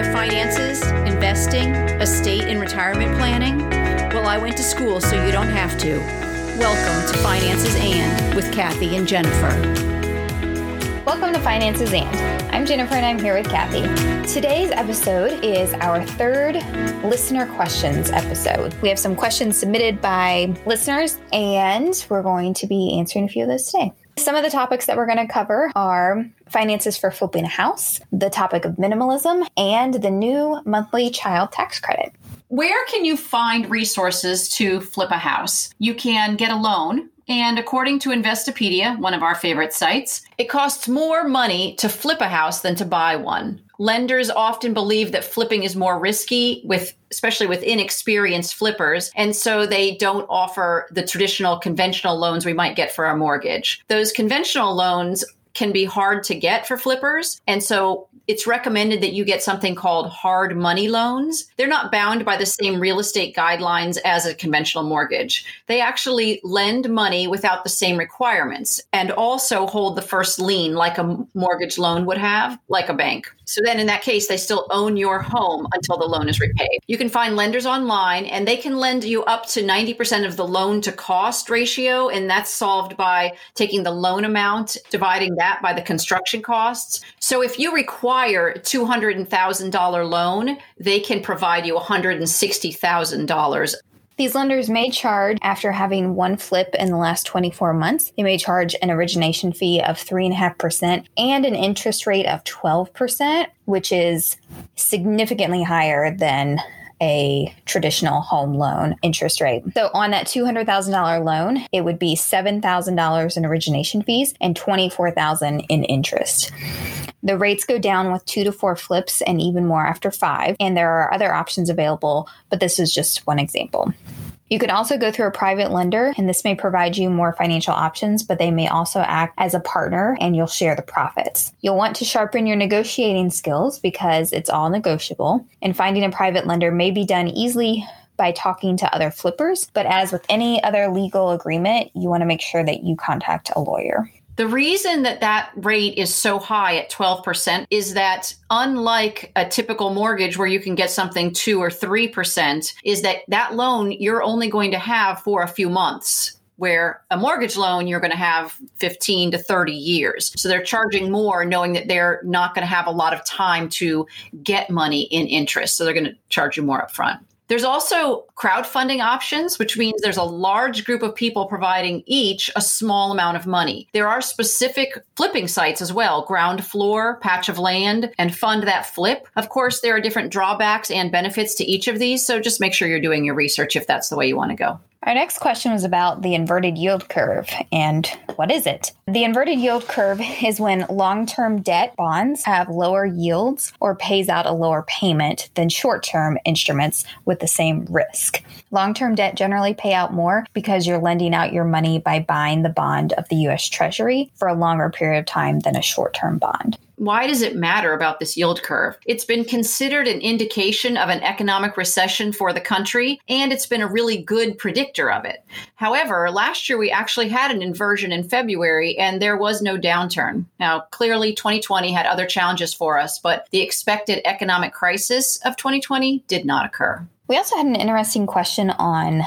by finances, investing, estate, and retirement planning? Well, I went to school so you don't have to. Welcome to Finances and with Kathy and Jennifer. Welcome to Finances and. I'm Jennifer and I'm here with Kathy. Today's episode is our third listener questions episode. We have some questions submitted by listeners and we're going to be answering a few of those today. Some of the topics that we're going to cover are finances for flipping a house, the topic of minimalism, and the new monthly child tax credit. Where can you find resources to flip a house? You can get a loan. And according to Investopedia, one of our favorite sites, it costs more money to flip a house than to buy one. Lenders often believe that flipping is more risky with especially with inexperienced flippers and so they don't offer the traditional conventional loans we might get for our mortgage. Those conventional loans can be hard to get for flippers. And so it's recommended that you get something called hard money loans. They're not bound by the same real estate guidelines as a conventional mortgage. They actually lend money without the same requirements and also hold the first lien like a mortgage loan would have, like a bank. So then in that case, they still own your home until the loan is repaid. You can find lenders online and they can lend you up to 90% of the loan to cost ratio. And that's solved by taking the loan amount, dividing that by the construction costs. So if you require $200,000 loan, they can provide you $160,000 these lenders may charge, after having one flip in the last 24 months, they may charge an origination fee of 3.5% and an interest rate of 12%, which is significantly higher than a traditional home loan interest rate. So on that $200,000 loan, it would be $7,000 in origination fees and 24,000 in interest. The rates go down with two to four flips and even more after five. And there are other options available, but this is just one example. You can also go through a private lender, and this may provide you more financial options, but they may also act as a partner and you'll share the profits. You'll want to sharpen your negotiating skills because it's all negotiable, and finding a private lender may be done easily by talking to other flippers, but as with any other legal agreement, you want to make sure that you contact a lawyer. The reason that that rate is so high at 12% is that unlike a typical mortgage where you can get something 2 or 3%, is that that loan you're only going to have for a few months where a mortgage loan you're going to have 15 to 30 years. So they're charging more knowing that they're not going to have a lot of time to get money in interest. So they're going to charge you more upfront. There's also crowdfunding options, which means there's a large group of people providing each a small amount of money. There are specific flipping sites as well ground floor, Patch of Land, and Fund That Flip. Of course, there are different drawbacks and benefits to each of these, so just make sure you're doing your research if that's the way you want to go. Our next question was about the inverted yield curve and what is it? The inverted yield curve is when long term debt bonds have lower yields or pays out a lower payment than short term instruments with the same risk. Long term debt generally pay out more because you're lending out your money by buying the bond of the US Treasury for a longer period of time than a short term bond why does it matter about this yield curve? It's been considered an indication of an economic recession for the country, and it's been a really good predictor of it. However, last year we actually had an inversion in February, and there was no downturn. Now, clearly 2020 had other challenges for us, but the expected economic crisis of 2020 did not occur. We also had an interesting question on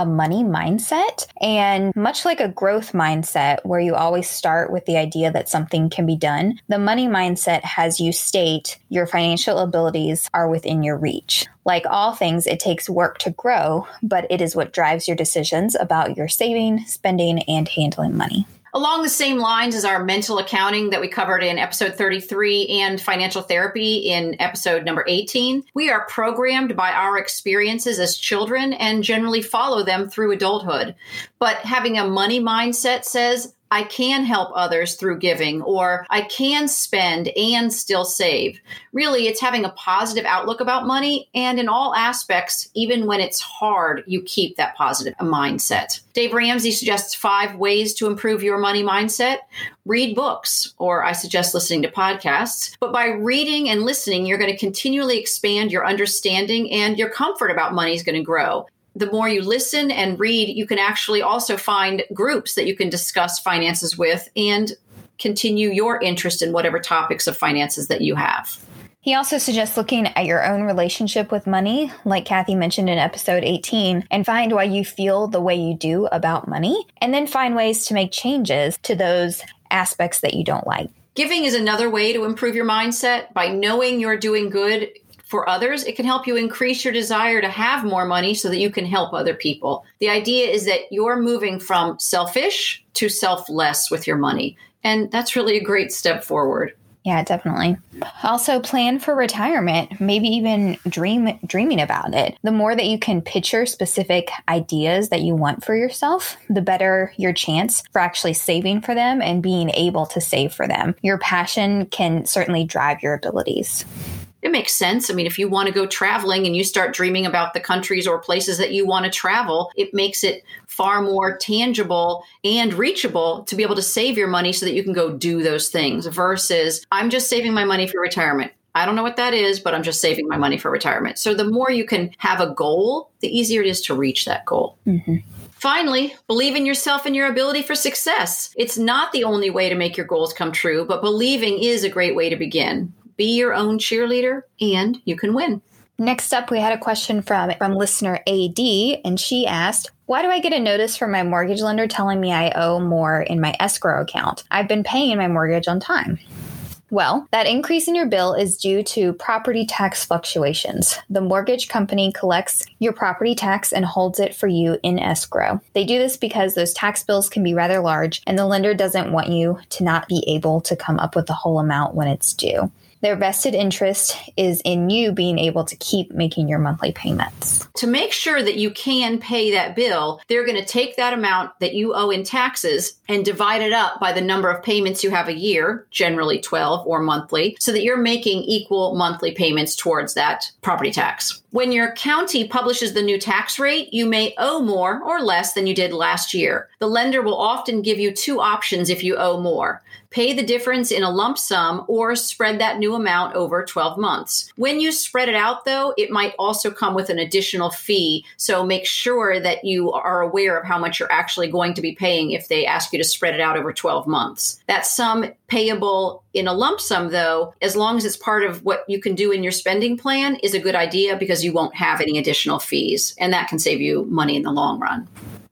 a money mindset. And much like a growth mindset, where you always start with the idea that something can be done, the money mindset has you state your financial abilities are within your reach. Like all things, it takes work to grow, but it is what drives your decisions about your saving, spending, and handling money. Along the same lines as our mental accounting that we covered in episode 33 and financial therapy in episode number 18, we are programmed by our experiences as children and generally follow them through adulthood. But having a money mindset says, I can help others through giving, or I can spend and still save. Really, it's having a positive outlook about money. And in all aspects, even when it's hard, you keep that positive mindset. Dave Ramsey suggests five ways to improve your money mindset. Read books, or I suggest listening to podcasts. But by reading and listening, you're going to continually expand your understanding and your comfort about money is going to grow the more you listen and read, you can actually also find groups that you can discuss finances with and continue your interest in whatever topics of finances that you have. He also suggests looking at your own relationship with money, like Kathy mentioned in episode 18, and find why you feel the way you do about money, and then find ways to make changes to those aspects that you don't like. Giving is another way to improve your mindset by knowing you're doing good for others, it can help you increase your desire to have more money so that you can help other people. The idea is that you're moving from selfish to selfless with your money. And that's really a great step forward. Yeah, definitely. Also plan for retirement, maybe even dream dreaming about it. The more that you can picture specific ideas that you want for yourself, the better your chance for actually saving for them and being able to save for them. Your passion can certainly drive your abilities it makes sense. I mean, if you want to go traveling and you start dreaming about the countries or places that you want to travel, it makes it far more tangible and reachable to be able to save your money so that you can go do those things versus I'm just saving my money for retirement. I don't know what that is, but I'm just saving my money for retirement. So the more you can have a goal, the easier it is to reach that goal. Mm-hmm. Finally, believe in yourself and your ability for success. It's not the only way to make your goals come true, but believing is a great way to begin. Be your own cheerleader and you can win. Next up, we had a question from, from listener AD, and she asked, Why do I get a notice from my mortgage lender telling me I owe more in my escrow account? I've been paying my mortgage on time. Well, that increase in your bill is due to property tax fluctuations. The mortgage company collects your property tax and holds it for you in escrow. They do this because those tax bills can be rather large, and the lender doesn't want you to not be able to come up with the whole amount when it's due. Their vested interest is in you being able to keep making your monthly payments. To make sure that you can pay that bill, they're going to take that amount that you owe in taxes and divide it up by the number of payments you have a year, generally 12 or monthly, so that you're making equal monthly payments towards that property tax. When your county publishes the new tax rate, you may owe more or less than you did last year. The lender will often give you two options if you owe more pay the difference in a lump sum or spread that new amount over 12 months. When you spread it out, though, it might also come with an additional fee. So make sure that you are aware of how much you're actually going to be paying if they ask you to spread it out over 12 months. That sum payable in a lump sum, though, as long as it's part of what you can do in your spending plan, is a good idea because you won't have any additional fees. And that can save you money in the long run.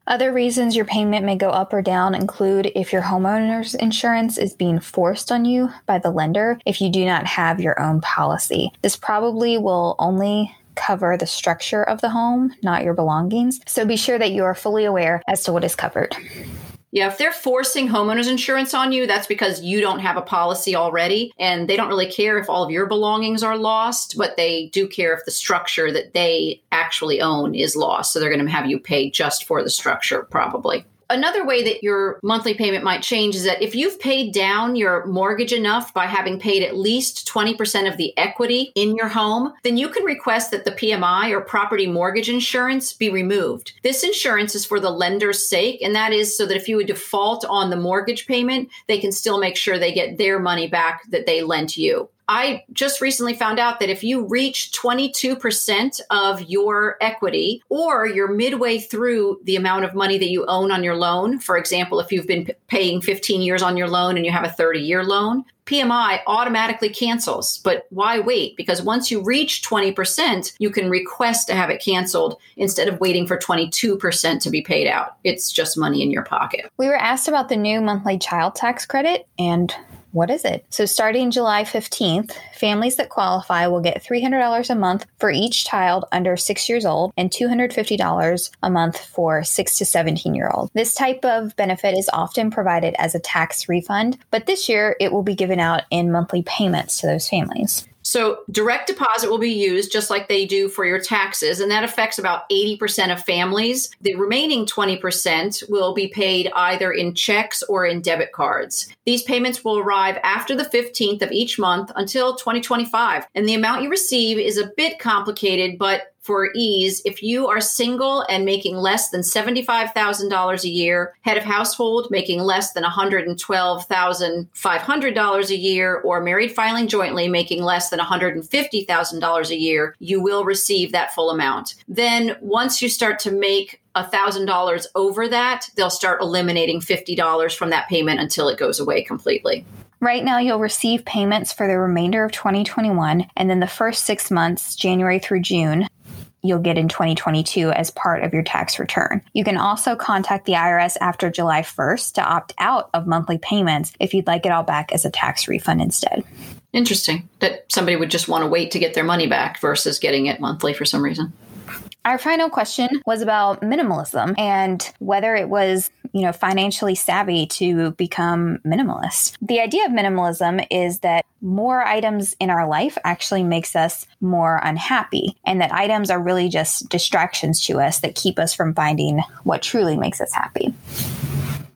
Other reasons your payment may go up or down include if your homeowner's insurance is being forced on you by the lender if you do not have your own policy. This probably will only cover the structure of the home, not your belongings. So be sure that you are fully aware as to what is covered. Yeah, if they're forcing homeowners insurance on you, that's because you don't have a policy already. And they don't really care if all of your belongings are lost, but they do care if the structure that they actually own is lost. So they're going to have you pay just for the structure, probably. Another way that your monthly payment might change is that if you've paid down your mortgage enough by having paid at least 20% of the equity in your home, then you can request that the PMI or property mortgage insurance be removed. This insurance is for the lender's sake, and that is so that if you would default on the mortgage payment, they can still make sure they get their money back that they lent you. I just recently found out that if you reach 22% of your equity or you're midway through the amount of money that you own on your loan, for example, if you've been p- paying 15 years on your loan and you have a 30 year loan, PMI automatically cancels. But why wait? Because once you reach 20%, you can request to have it canceled instead of waiting for 22% to be paid out. It's just money in your pocket. We were asked about the new monthly child tax credit, and what is it? So, starting July 15th, families that qualify will get $300 a month for each child under six years old and $250 a month for six to 17 year old. This type of benefit is often provided as a tax refund, but this year it will be given out in monthly payments to those families. So, direct deposit will be used just like they do for your taxes, and that affects about 80% of families. The remaining 20% will be paid either in checks or in debit cards. These payments will arrive after the 15th of each month until 2025, and the amount you receive is a bit complicated, but for ease, if you are single and making less than $75,000 a year, head of household making less than $112,500 a year, or married filing jointly making less than $150,000 a year, you will receive that full amount. Then once you start to make $1,000 over that, they'll start eliminating $50 from that payment until it goes away completely. Right now, you'll receive payments for the remainder of 2021, and then the first six months, January through June, you'll get in 2022 as part of your tax return. You can also contact the IRS after July 1st to opt out of monthly payments if you'd like it all back as a tax refund instead. Interesting that somebody would just want to wait to get their money back versus getting it monthly for some reason. Our final question was about minimalism and whether it was, you know, financially savvy to become minimalist. The idea of minimalism is that more items in our life actually makes us more unhappy and that items are really just distractions to us that keep us from finding what truly makes us happy.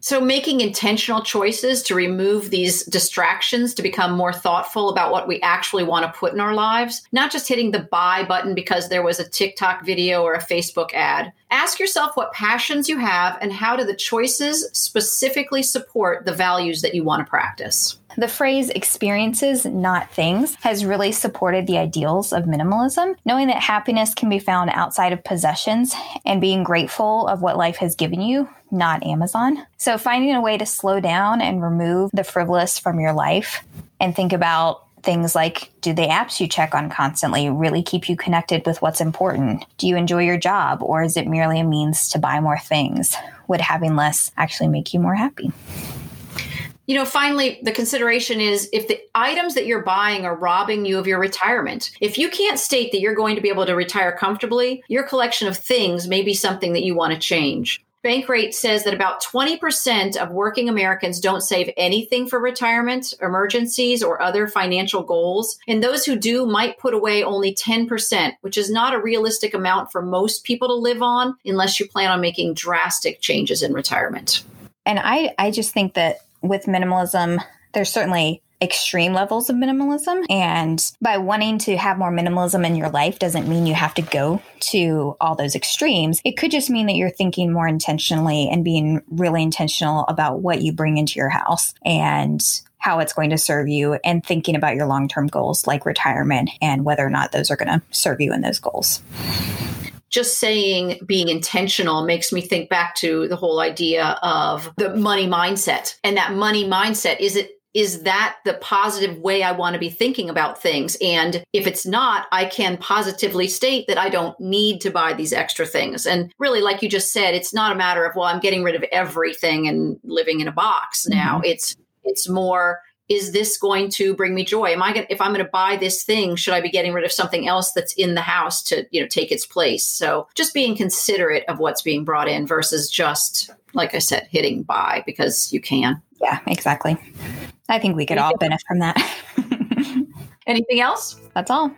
So, making intentional choices to remove these distractions to become more thoughtful about what we actually want to put in our lives, not just hitting the buy button because there was a TikTok video or a Facebook ad. Ask yourself what passions you have and how do the choices specifically support the values that you want to practice. The phrase experiences, not things, has really supported the ideals of minimalism, knowing that happiness can be found outside of possessions and being grateful of what life has given you, not Amazon. So, finding a way to slow down and remove the frivolous from your life and think about things like do the apps you check on constantly really keep you connected with what's important? Do you enjoy your job or is it merely a means to buy more things? Would having less actually make you more happy? you know, finally, the consideration is if the items that you're buying are robbing you of your retirement. If you can't state that you're going to be able to retire comfortably, your collection of things may be something that you want to change. Bankrate says that about 20% of working Americans don't save anything for retirement, emergencies, or other financial goals. And those who do might put away only 10%, which is not a realistic amount for most people to live on unless you plan on making drastic changes in retirement. And I, I just think that with minimalism, there's certainly extreme levels of minimalism. And by wanting to have more minimalism in your life doesn't mean you have to go to all those extremes. It could just mean that you're thinking more intentionally and being really intentional about what you bring into your house and how it's going to serve you and thinking about your long term goals like retirement and whether or not those are going to serve you in those goals just saying being intentional makes me think back to the whole idea of the money mindset and that money mindset is it is that the positive way I want to be thinking about things? And if it's not, I can positively state that I don't need to buy these extra things. And really, like you just said, it's not a matter of, well, I'm getting rid of everything and living in a box now. Mm-hmm. It's, it's more, is this going to bring me joy? Am I going if I'm going to buy this thing, should I be getting rid of something else that's in the house to, you know, take its place? So just being considerate of what's being brought in versus just like I said, hitting buy because you can. Yeah, exactly. I think we could all benefit from that. Anything else? That's all.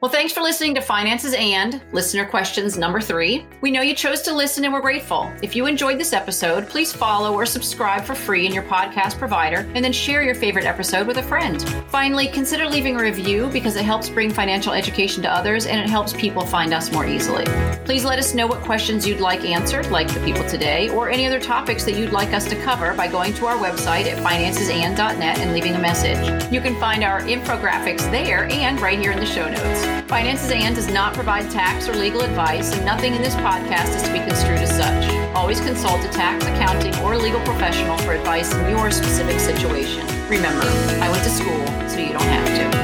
Well, thanks for listening to Finances and Listener Questions number three. We know you chose to listen and we're grateful. If you enjoyed this episode, please follow or subscribe for free in your podcast provider and then share your favorite episode with a friend. Finally, consider leaving a review because it helps bring financial education to others and it helps people find us more easily. Please let us know what questions you'd like answered, like the people today, or any other topics that you'd like us to cover by going to our website at financesand.net and leaving a message. You can find our infographics there and right here in the show notes. Finances and does not provide tax or legal advice, and nothing in this podcast is to be construed as such. Always consult a tax, accounting, or legal professional for advice in your specific situation. Remember, I went to school, so you don't have to.